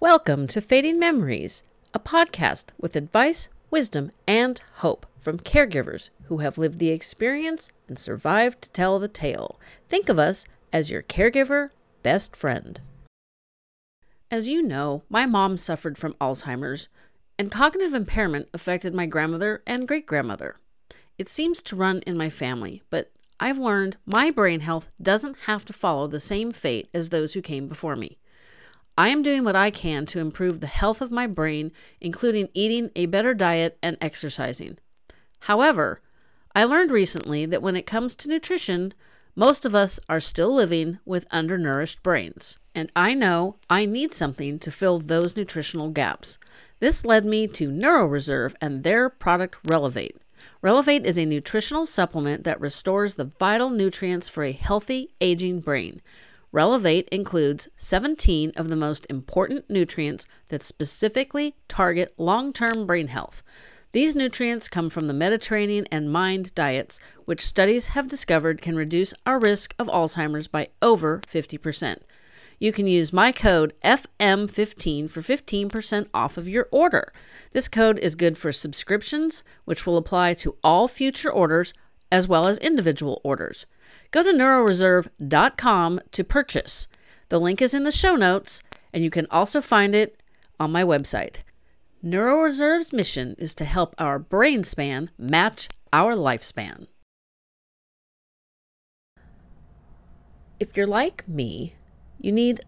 Welcome to Fading Memories, a podcast with advice, wisdom, and hope from caregivers who have lived the experience and survived to tell the tale. Think of us as your caregiver best friend. As you know, my mom suffered from Alzheimer's, and cognitive impairment affected my grandmother and great grandmother. It seems to run in my family, but I've learned my brain health doesn't have to follow the same fate as those who came before me. I am doing what I can to improve the health of my brain, including eating a better diet and exercising. However, I learned recently that when it comes to nutrition, most of us are still living with undernourished brains. And I know I need something to fill those nutritional gaps. This led me to NeuroReserve and their product Relevate. Relevate is a nutritional supplement that restores the vital nutrients for a healthy, aging brain. Relevate includes 17 of the most important nutrients that specifically target long term brain health. These nutrients come from the Mediterranean and MIND diets, which studies have discovered can reduce our risk of Alzheimer's by over 50%. You can use my code FM15 for 15% off of your order. This code is good for subscriptions, which will apply to all future orders as well as individual orders. Go to neuroreserve.com to purchase. The link is in the show notes, and you can also find it on my website. NeuroReserve's mission is to help our brain span match our lifespan. If you're like me, you need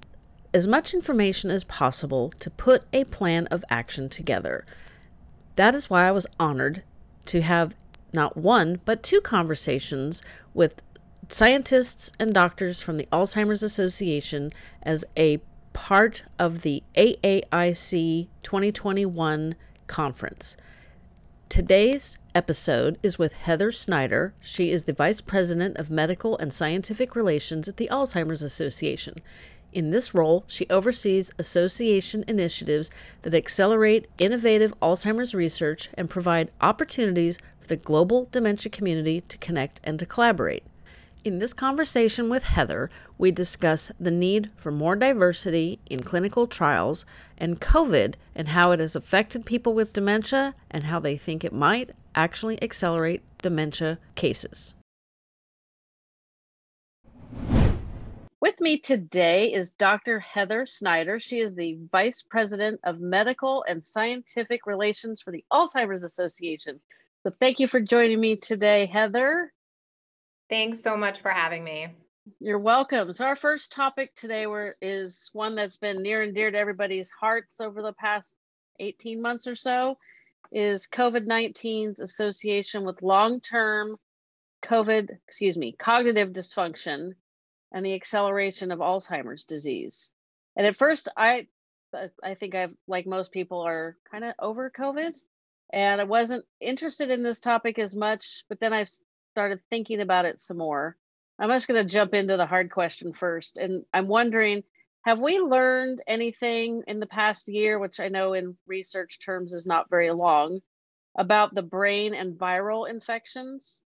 as much information as possible to put a plan of action together. That is why I was honored to have not one, but two conversations with scientists and doctors from the Alzheimer's Association as a part of the AAIC 2021 conference. Today's episode is with Heather Snyder. She is the Vice President of Medical and Scientific Relations at the Alzheimer's Association. In this role, she oversees association initiatives that accelerate innovative Alzheimer's research and provide opportunities for the global dementia community to connect and to collaborate. In this conversation with Heather, we discuss the need for more diversity in clinical trials and COVID and how it has affected people with dementia and how they think it might actually accelerate dementia cases. With me today is Dr. Heather Snyder. She is the Vice President of Medical and Scientific Relations for the Alzheimer's Association. So, thank you for joining me today, Heather. Thanks so much for having me. You're welcome. So our first topic today were, is one that's been near and dear to everybody's hearts over the past 18 months or so is COVID-19's association with long-term COVID, excuse me, cognitive dysfunction and the acceleration of Alzheimer's disease. And at first I I think I've like most people are kind of over COVID and I wasn't interested in this topic as much, but then I've started thinking about it some more. I'm just going to jump into the hard question first. And I'm wondering have we learned anything in the past year, which I know in research terms is not very long, about the brain and viral infections?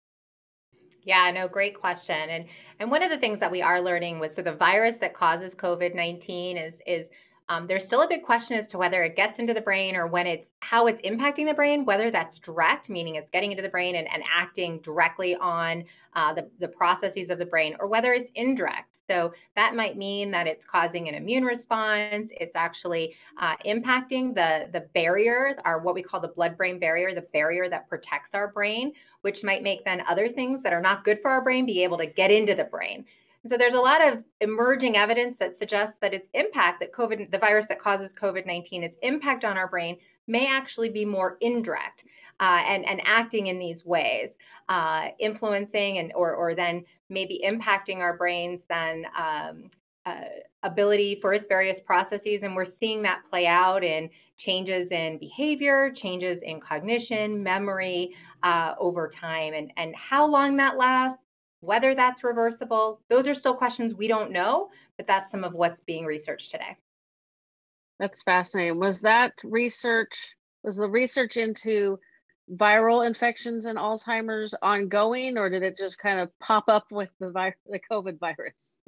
Yeah, no, great question. And and one of the things that we are learning with so the virus that causes COVID-19 is is um, there's still a big question as to whether it gets into the brain or when it's how it's impacting the brain, whether that's direct, meaning it's getting into the brain and, and acting directly on uh, the, the processes of the brain, or whether it's indirect. So that might mean that it's causing an immune response. It's actually uh, impacting the, the barriers, or what we call the blood brain barrier, the barrier that protects our brain, which might make then other things that are not good for our brain be able to get into the brain. So there's a lot of emerging evidence that suggests that its impact, that COVID, the virus that causes COVID-19, its impact on our brain may actually be more indirect uh, and, and acting in these ways, uh, influencing and or, or then maybe impacting our brains then um, uh, ability for its various processes. And we're seeing that play out in changes in behavior, changes in cognition, memory uh, over time. And, and how long that lasts, whether that's reversible, those are still questions we don't know, but that's some of what's being researched today. That's fascinating. Was that research, was the research into viral infections and Alzheimer's ongoing, or did it just kind of pop up with the, the COVID virus?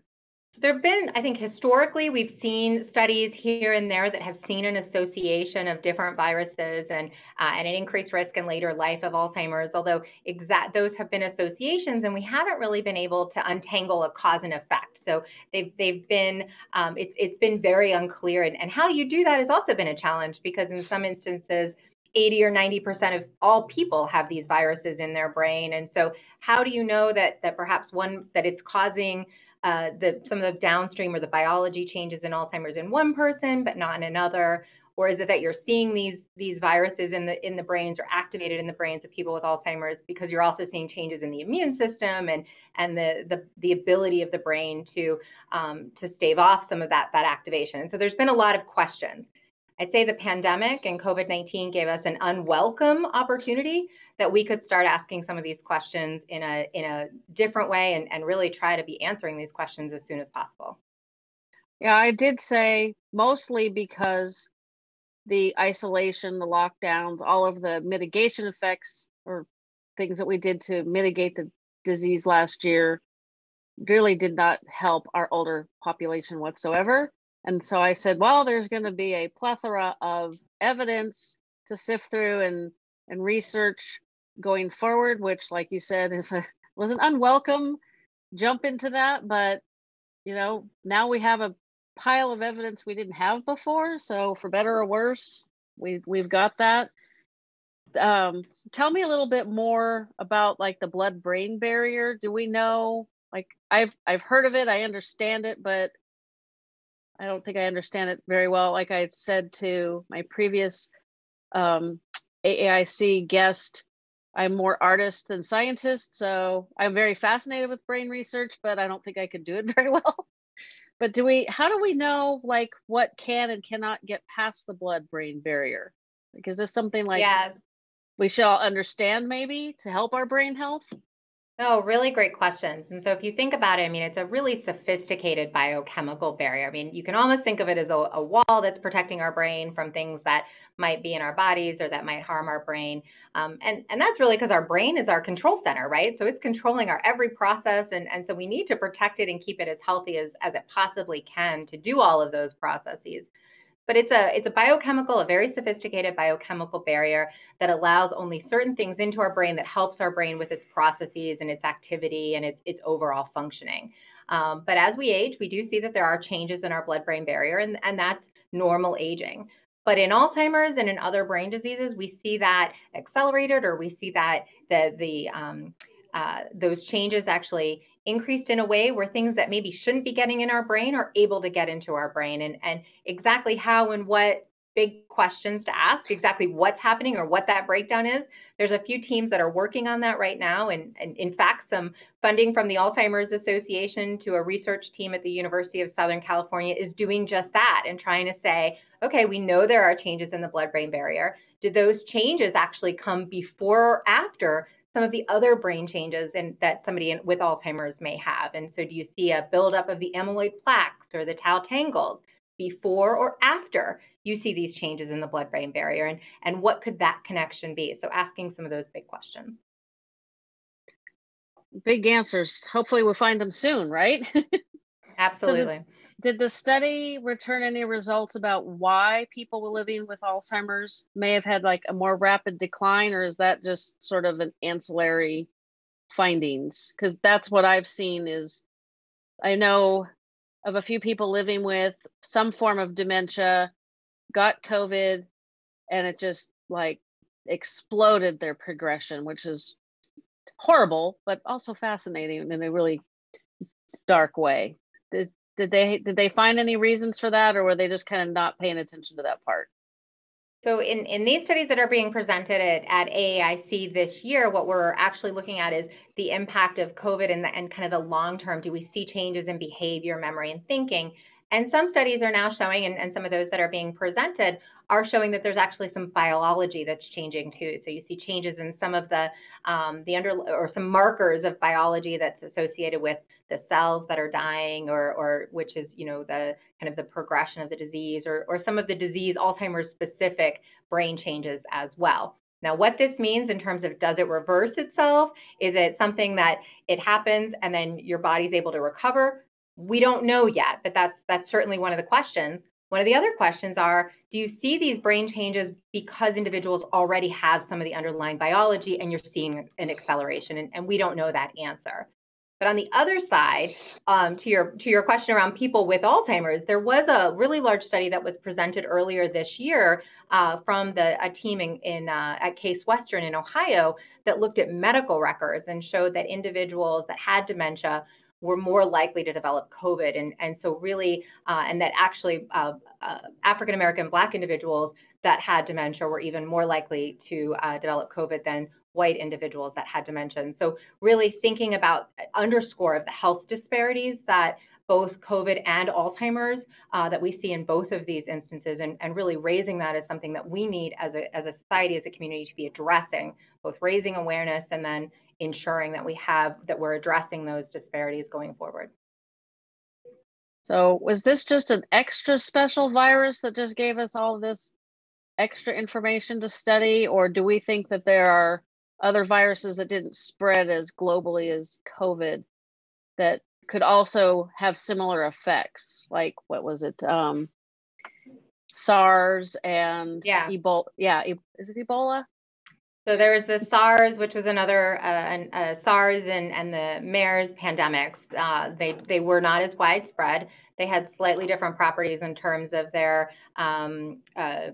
There have been, I think, historically, we've seen studies here and there that have seen an association of different viruses and, uh, and an increased risk in later life of Alzheimer's, although exact, those have been associations, and we haven't really been able to untangle a cause and effect. So they've, they've been, um, it's, it's been very unclear. And, and how you do that has also been a challenge because in some instances, 80 or 90% of all people have these viruses in their brain. And so how do you know that, that perhaps one, that it's causing uh, the, some of the downstream or the biology changes in Alzheimer's in one person, but not in another? Or is it that you're seeing these, these viruses in the, in the brains or activated in the brains of people with Alzheimer's because you're also seeing changes in the immune system and, and the, the, the ability of the brain to, um, to stave off some of that, that activation? So there's been a lot of questions. I'd say the pandemic and COVID 19 gave us an unwelcome opportunity that we could start asking some of these questions in a, in a different way and, and really try to be answering these questions as soon as possible. Yeah, I did say mostly because the isolation, the lockdowns, all of the mitigation effects or things that we did to mitigate the disease last year really did not help our older population whatsoever. And so I said, well, there's going to be a plethora of evidence to sift through and and research going forward, which, like you said, is a was an unwelcome jump into that. But you know, now we have a pile of evidence we didn't have before. So for better or worse, we we've got that. Um, tell me a little bit more about like the blood brain barrier. Do we know? Like I've I've heard of it, I understand it, but I don't think I understand it very well. Like I said to my previous um, AAIC guest, I'm more artist than scientist, so I'm very fascinated with brain research, but I don't think I could do it very well. but do we? How do we know like what can and cannot get past the blood-brain barrier? Like, is this something like yeah. we should all understand maybe to help our brain health? Oh, really great questions. And so if you think about it, I mean, it's a really sophisticated biochemical barrier. I mean, you can almost think of it as a, a, wall that's protecting our brain from things that might be in our bodies or that might harm our brain. Um, and, and that's really because our brain is our control center, right? So it's controlling our every process. And, and so we need to protect it and keep it as healthy as, as it possibly can to do all of those processes. But it's a, it's a biochemical, a very sophisticated biochemical barrier that allows only certain things into our brain that helps our brain with its processes and its activity and its, its overall functioning. Um, but as we age, we do see that there are changes in our blood brain barrier, and, and that's normal aging. But in Alzheimer's and in other brain diseases, we see that accelerated, or we see that the, the um, uh, those changes actually increased in a way where things that maybe shouldn't be getting in our brain are able to get into our brain. And, and exactly how and what big questions to ask exactly what's happening or what that breakdown is. There's a few teams that are working on that right now. And, and in fact some funding from the alzheimer's association to a research team at the university of southern california is doing just that and trying to say okay we know there are changes in the blood brain barrier. Did those changes actually come before or after some of the other brain changes in, that somebody with Alzheimer's may have. And so do you see a buildup of the amyloid plaques or the tau tangles before or after you see these changes in the blood-brain barrier? And, and what could that connection be? So asking some of those big questions. Big answers. Hopefully we'll find them soon, right? Absolutely. so did the study return any results about why people living with Alzheimer's may have had like a more rapid decline, or is that just sort of an ancillary findings? Because that's what I've seen is I know of a few people living with some form of dementia, got COVID, and it just like exploded their progression, which is horrible, but also fascinating in a really dark way. Did, they did they find any reasons for that or were they just kind of not paying attention to that part so in, in these studies that are being presented at, at AAIC this year, what we're actually looking at is the impact of COVID and, the, and kind of the long term. Do we see changes in behavior, memory, and thinking? And some studies are now showing, and, and some of those that are being presented are showing that there's actually some biology that's changing too. So you see changes in some of the um, the under or some markers of biology that's associated with the cells that are dying, or or which is you know the kind of the progression of the disease, or or some of the disease Alzheimer's specific brain changes as well. Now, what this means in terms of does it reverse itself? Is it something that it happens and then your body's able to recover? We don't know yet, but that's that's certainly one of the questions. One of the other questions are, do you see these brain changes because individuals already have some of the underlying biology and you're seeing an acceleration? And, and we don't know that answer. But on the other side, um, to your to your question around people with Alzheimer's, there was a really large study that was presented earlier this year uh, from the a team in, in uh, at Case Western in Ohio that looked at medical records and showed that individuals that had dementia were more likely to develop COVID. And, and so really, uh, and that actually uh, uh, African American Black individuals that had dementia were even more likely to uh, develop COVID than white individuals that had dementia. And so really thinking about underscore of the health disparities that both COVID and Alzheimer's uh, that we see in both of these instances, and, and, really raising that as something that we need as a, as a society, as a community to be addressing, both raising awareness and then ensuring that we have that we're addressing those disparities going forward. So was this just an extra special virus that just gave us all this extra information to study, or do we think that there are other viruses that didn't spread as globally as COVID that could also have similar effects? Like what was it? Um, SARS and yeah. Ebola. Yeah, is it Ebola? So there was the SARS, which was another uh, uh, SARS and, and the MERS pandemics. Uh, they they were not as widespread. They had slightly different properties in terms of their um, uh,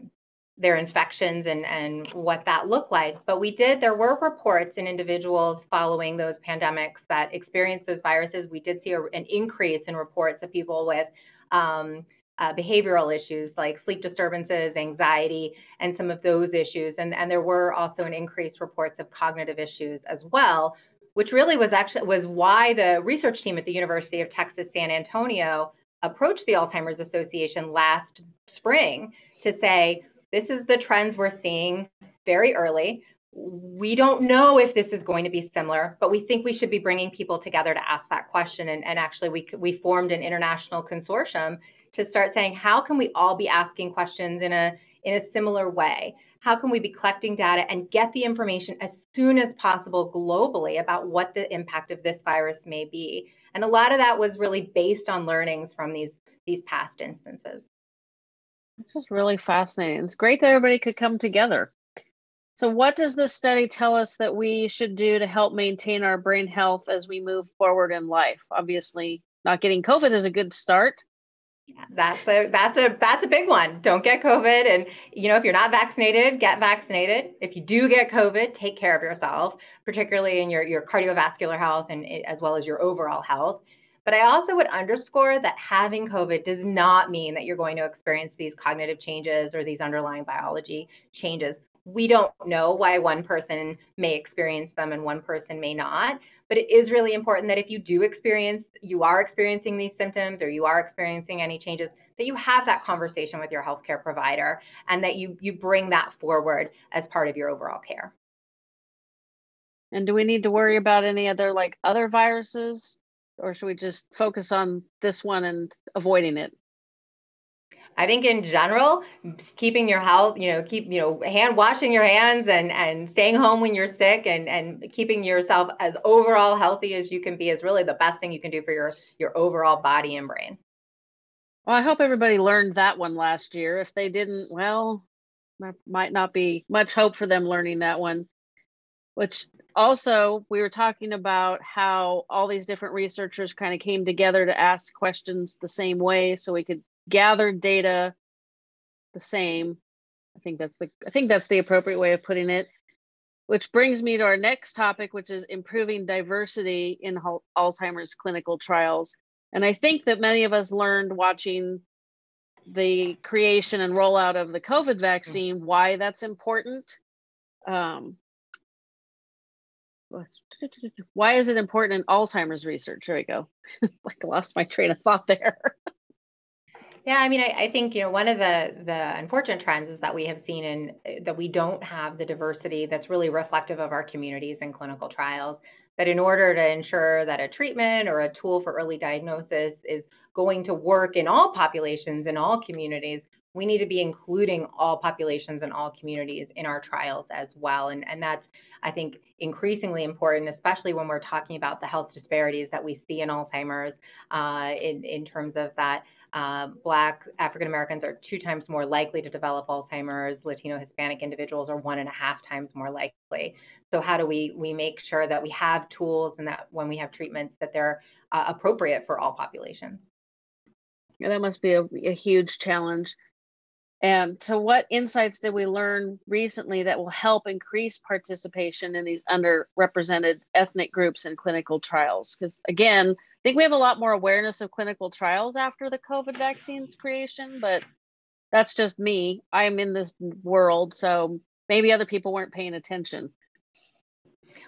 their infections and, and what that looked like. But we did, there were reports in individuals following those pandemics that experienced those viruses. We did see a, an increase in reports of people with um, uh, behavioral issues like sleep disturbances, anxiety, and some of those issues. And, and there were also an increased reports of cognitive issues as well, which really was actually was why the research team at the University of Texas San Antonio approached the Alzheimer's Association last spring to say, this is the trends we're seeing very early. We don't know if this is going to be similar, but we think we should be bringing people together to ask that question. And, and actually, we, we formed an international consortium to start saying, how can we all be asking questions in a, in a similar way? How can we be collecting data and get the information as soon as possible globally about what the impact of this virus may be? And a lot of that was really based on learnings from these, these past instances. This is really fascinating. It's great that everybody could come together. So, what does this study tell us that we should do to help maintain our brain health as we move forward in life? Obviously, not getting COVID is a good start, that's a that's a that's a big one. Don't get COVID, and you know if you're not vaccinated, get vaccinated. If you do get COVID, take care of yourself, particularly in your your cardiovascular health and eh, as well as your overall health. But I also would underscore that having COVID does not mean that you're going to experience these cognitive changes or these underlying biology changes. We don't know why one person may experience them and one person may not. But it is really important that if you do experience, you are experiencing these symptoms or you are experiencing any changes, that you have that conversation with your healthcare provider and that you, you bring that forward as part of your overall care. And do we need to worry about any other like other viruses or should we just focus on this one and avoiding it? I think in general, keeping your health, you know, keep, you know, hand washing your hands and, and staying home when you're sick and, and keeping yourself as overall healthy as you can be is really the best thing you can do for your, your overall body and brain. Well, I hope everybody learned that one last year. If they didn't, well, there might not be much hope for them learning that one. Which also, we were talking about how all these different researchers kind of came together to ask questions the same way so we could gathered data the same. I think that's the I think that's the appropriate way of putting it. Which brings me to our next topic, which is improving diversity in Alzheimer's clinical trials. And I think that many of us learned watching the creation and rollout of the COVID vaccine why that's important. Um, why is it important in Alzheimer's research? There we go. like lost my train of thought there. Yeah, I mean, I, I, think you know one of the the unfortunate trends is that we have seen in that we don't have the diversity that's really reflective of our communities in clinical trials. That in order to ensure that a treatment or a tool for early diagnosis is going to work in all populations in all communities, we need to be including all populations and all communities in our trials as well. And, and that's, I think, increasingly important, especially when we're talking about the health disparities that we see in Alzheimer's uh, in, in terms of that uh, Black African Americans are two times more likely to develop Alzheimer's. Latino Hispanic individuals are one and a half times more likely. So how do we we make sure that we have tools and that when we have treatments that they're uh, appropriate for all populations? That must be a, a huge challenge. And so, what insights did we learn recently that will help increase participation in these underrepresented ethnic groups in clinical trials? Because, again, think we have a lot more awareness of clinical trials after the COVID vaccines creation, but that's just me. I'm in this world, so maybe other people weren't paying attention.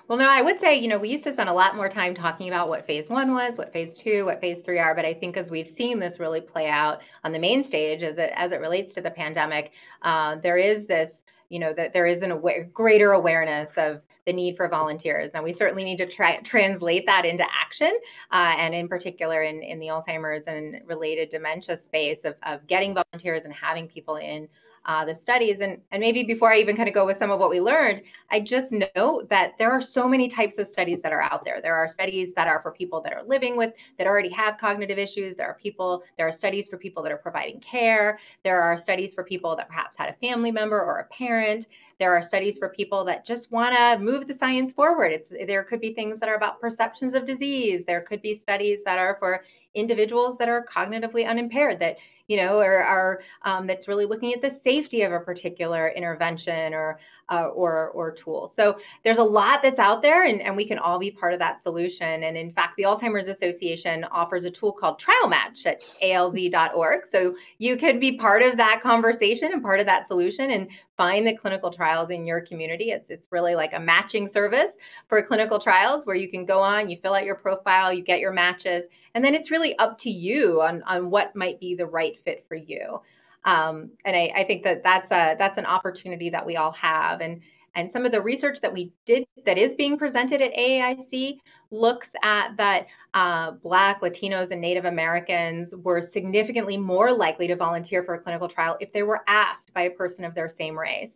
Well, no, I would say, you know, we used to spend a lot more time talking about what phase one was, what phase two, what phase three are, but I think as we've seen this really play out on the main stage as it, as it relates to the pandemic, uh, there is this, you know, that there is an aware, greater awareness of the need for volunteers. And we certainly need to try translate that into action, uh, and in particular in, in the Alzheimer's and related dementia space of, of getting volunteers and having people in uh, the studies. And, and maybe before I even kind of go with some of what we learned, I just note that there are so many types of studies that are out there. There are studies that are for people that are living with, that already have cognitive issues. There are people, there are studies for people that are providing care. There are studies for people that perhaps had a family member or a parent. There are studies for people that just want to move the science forward. It's, there could be things that are about perceptions of disease. There could be studies that are for individuals that are cognitively unimpaired that you know, or, or um, that's really looking at the safety of a particular intervention or uh, or, or tool. So there's a lot that's out there, and, and we can all be part of that solution. And in fact, the Alzheimer's Association offers a tool called Trial Match at alz.org. So you could be part of that conversation and part of that solution and find the clinical trials in your community. It's, it's really like a matching service for clinical trials where you can go on, you fill out your profile, you get your matches, and then it's really up to you on, on what might be the right fit for you. Um, and I, I, think that that's a, that's an opportunity that we all have. And and some of the research that we did that is being presented at AAIC looks at that uh, Black, Latinos, and Native Americans were significantly more likely to volunteer for a clinical trial if they were asked by a person of their same race.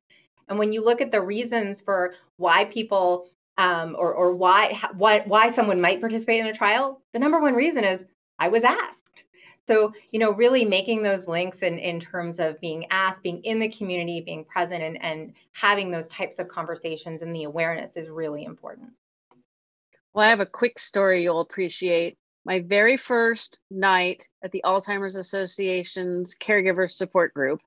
And when you look at the reasons for why people um, or, or why, why, why someone might participate in a trial, the number one reason is I was asked. So, you know, really making those links in, in terms of being asked, being in the community, being present, and, and having those types of conversations and the awareness is really important. Well, I have a quick story you'll appreciate. My very first night at the Alzheimer's Association's caregiver support group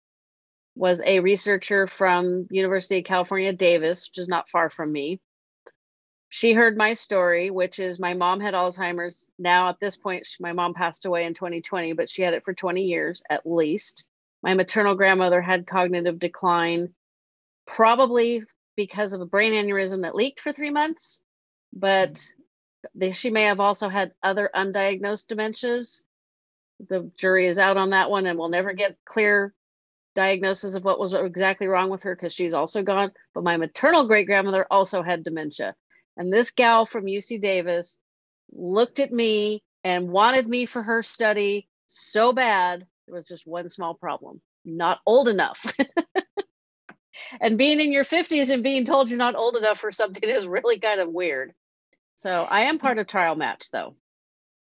was a researcher from University of California, Davis, which is not far from me she heard my story, which is my mom had Alzheimer's. Now, at this point, she, my mom passed away in 2020, but she had it for 20 years at least. My maternal grandmother had cognitive decline, probably because of a brain aneurysm that leaked for three months, but mm. they, she may have also had other undiagnosed dementias. The jury is out on that one, and we'll never get clear diagnosis of what was exactly wrong with her because she's also gone. But my maternal great grandmother also had dementia. And this gal from UC Davis looked at me and wanted me for her study so bad. There was just one small problem not old enough. and being in your 50s and being told you're not old enough for something is really kind of weird. So I am part of Trial Match, though.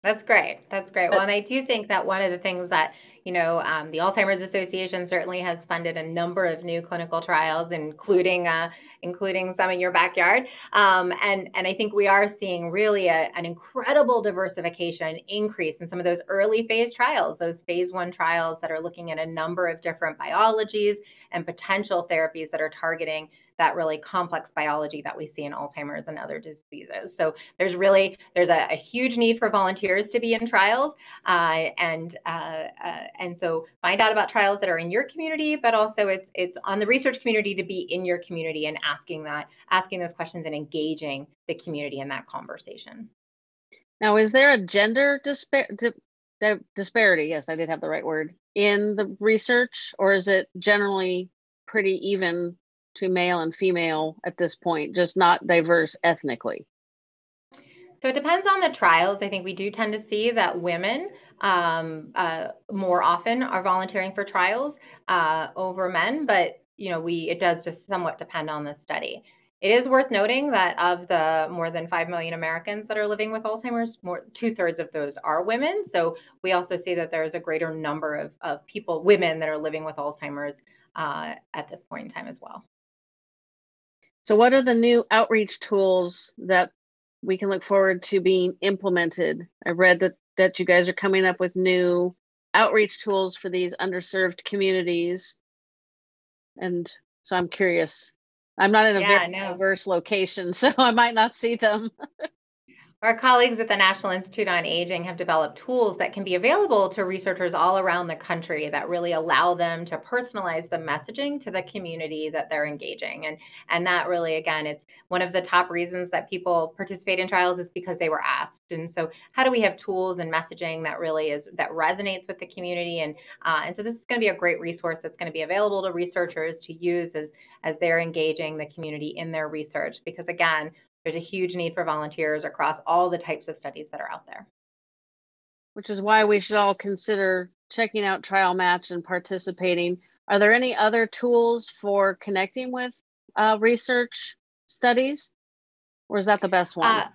That's great. That's great. Well, and I do think that one of the things that you know, um, the Alzheimer's Association certainly has funded a number of new clinical trials, including uh, including some in your backyard. Um, and and I think we are seeing really a, an incredible diversification increase in some of those early phase trials, those phase one trials that are looking at a number of different biologies and potential therapies that are targeting that really complex biology that we see in Alzheimer's and other diseases. So there's really there's a, a huge need for volunteers to be in trials, uh, and uh, uh, and so find out about trials that are in your community, but also it's it's on the research community to be in your community and asking that asking those questions and engaging the community in that conversation. Now, is there a gender disparity? disparity yes i did have the right word in the research or is it generally pretty even to male and female at this point, just not diverse ethnically? So it depends on the trials. I think we do tend to see that women um, uh, more often are volunteering for trials uh, over men, but you know, we it does just somewhat depend on the study. It is worth noting that of the more than 5 million Americans that are living with Alzheimer's, more two thirds of those are women. So we also see that there's a greater number of, of people, women that are living with Alzheimer's uh, at this point in time as well. So, what are the new outreach tools that we can look forward to being implemented? I read that that you guys are coming up with new outreach tools for these underserved communities, and so I'm curious. I'm not in a yeah, very no. diverse location, so I might not see them. Our colleagues at the National Institute on Aging have developed tools that can be available to researchers all around the country that really allow them to personalize the messaging to the community that they're engaging. And, and that really, again, it's one of the top reasons that people participate in trials is because they were asked. And so how do we have tools and messaging that really is, that resonates with the community? And, uh, and so this is going to be a great resource that's going to be available to researchers to use as, as they're engaging the community in their research. Because again, there's a huge need for volunteers across all the types of studies that are out there. Which is why we should all consider checking out Trial Match and participating. Are there any other tools for connecting with uh, research studies, or is that the best one? Uh,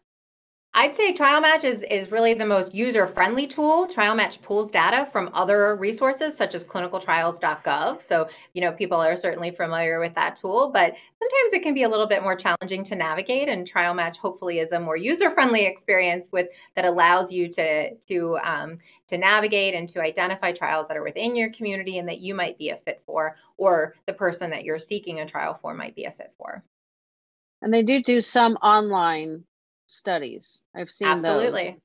I'd say TrialMatch is, is really the most user-friendly tool. TrialMatch pulls data from other resources such as clinicaltrials.gov. So, you know, people are certainly familiar with that tool, but sometimes it can be a little bit more challenging to navigate and TrialMatch hopefully is a more user-friendly experience with that allows you to, to, um, to navigate and to identify trials that are within your community and that you might be a fit for or the person that you're seeking a trial for might be a fit for. And they do do some online studies. I've seen Absolutely. those.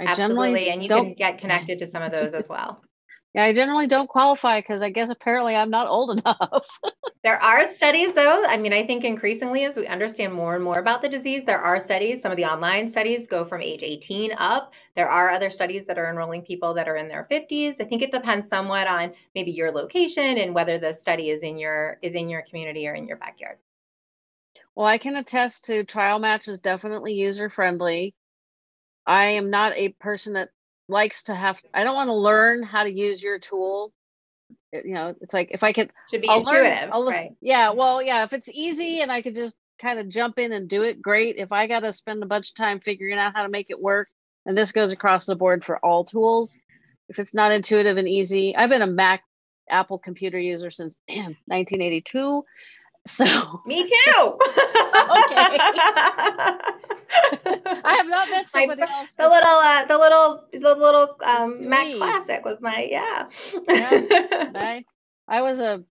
I Absolutely. And you don't... can get connected to some of those as well. Yeah, I generally don't qualify because I guess apparently I'm not old enough. there are studies, though. I mean, I think increasingly as we understand more and more about the disease, there are studies. Some of the online studies go from age 18 up. There are other studies that are enrolling people that are in their 50s. I think it depends somewhat on maybe your location and whether the study is in your is in your community or in your backyard. Well, I can attest to trial match is definitely user friendly. I am not a person that likes to have I don't want to learn how to use your tool. It, you know, it's like if I could Should be I'll intuitive, learn, right? Yeah, well, yeah, if it's easy and I could just kind of jump in and do it, great. If I got to spend a bunch of time figuring out how to make it work, and this goes across the board for all tools, if it's not intuitive and easy, I've been a Mac Apple computer user since 1982. So me too. okay. I have not met somebody I, else. The little, uh, the little, the little um, Mac Classic was my yeah. yeah. I, I was a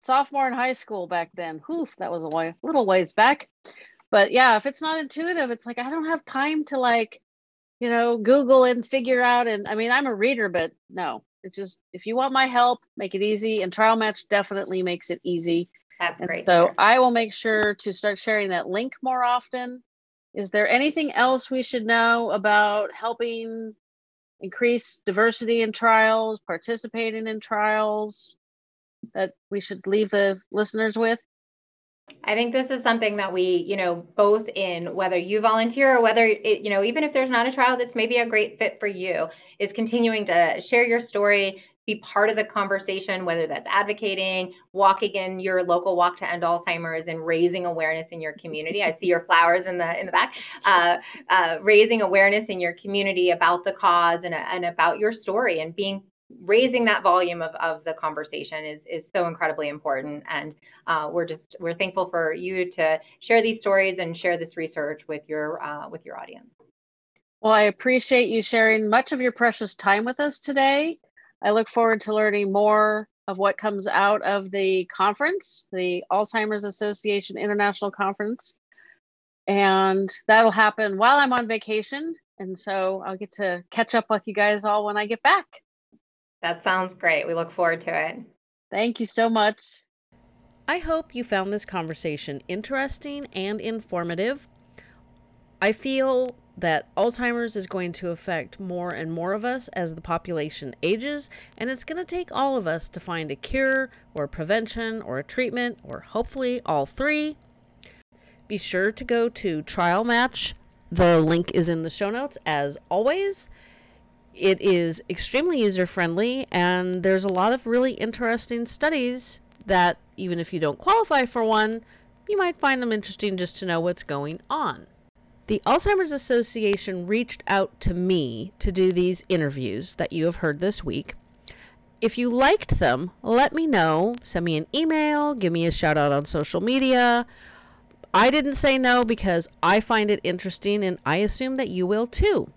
sophomore in high school back then. Oof, that was a way, little ways back. But yeah, if it's not intuitive, it's like I don't have time to like, you know, Google and figure out. And I mean, I'm a reader, but no, it's just if you want my help, make it easy. And Trial Match definitely makes it easy that's and great. So I will make sure to start sharing that link more often. Is there anything else we should know about helping increase diversity in trials, participating in trials that we should leave the listeners with? I think this is something that we, you know, both in whether you volunteer or whether, it, you know, even if there's not a trial that's maybe a great fit for you, is continuing to share your story, be part of the conversation, whether that's advocating, walking in your local walk to end Alzheimer's, and raising awareness in your community. I see your flowers in the in the back. Uh, uh, raising awareness in your community about the cause and, and about your story, and being raising that volume of, of the conversation is, is so incredibly important. And uh, we're just we're thankful for you to share these stories and share this research with your uh, with your audience. Well, I appreciate you sharing much of your precious time with us today. I look forward to learning more of what comes out of the conference, the Alzheimer's Association International Conference. And that'll happen while I'm on vacation. And so I'll get to catch up with you guys all when I get back. That sounds great. We look forward to it. Thank you so much. I hope you found this conversation interesting and informative. I feel that Alzheimer's is going to affect more and more of us as the population ages, and it's going to take all of us to find a cure or prevention or a treatment or hopefully all three. Be sure to go to trialmatch.org The link is in the show notes as always. It is extremely user friendly, and there's a lot of really interesting studies that, even if you don't qualify for one, you might find them interesting just to know what's going on. The Alzheimer's Association reached out to me to do these interviews that you have heard this week. If you liked them, let me know. Send me an email, give me a shout out on social media. I didn't say no because I find it interesting and I assume that you will too.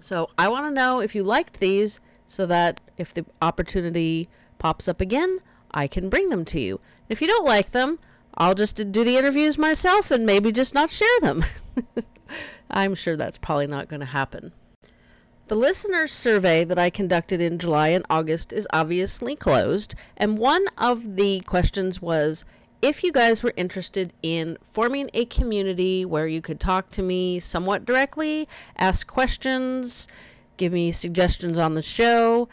So I want to know if you liked these so that if the opportunity pops up again, I can bring them to you. If you don't like them, I'll just do the interviews myself and maybe just not share them. I'm sure that's probably not going to happen. The listener survey that I conducted in July and August is obviously closed, and one of the questions was if you guys were interested in forming a community where you could talk to me somewhat directly, ask questions, give me suggestions on the show.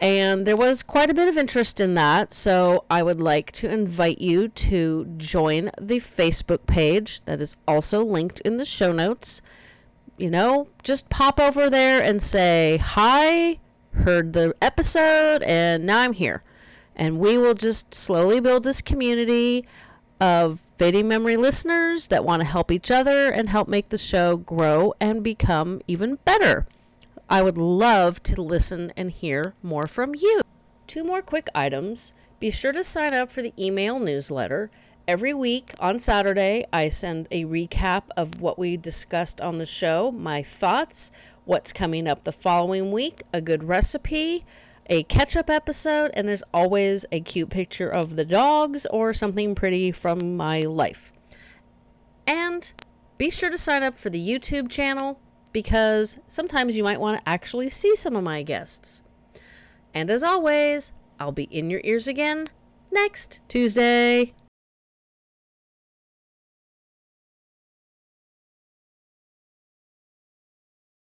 And there was quite a bit of interest in that, so I would like to invite you to join the Facebook page that is also linked in the show notes. You know, just pop over there and say, Hi, heard the episode, and now I'm here and we will just slowly build this community of fading memory listeners that want to help each other and help make the show grow and become even better. I would love to listen and hear more from you. Two more quick items. Be sure to sign up for the email newsletter. Every week on Saturday, I send a recap of what we discussed on the show, my thoughts, what's coming up the following week, a good recipe, a catch up episode, and there's always a cute picture of the dogs or something pretty from my life. And be sure to sign up for the YouTube channel because sometimes you might want to actually see some of my guests. And as always, I'll be in your ears again next Tuesday.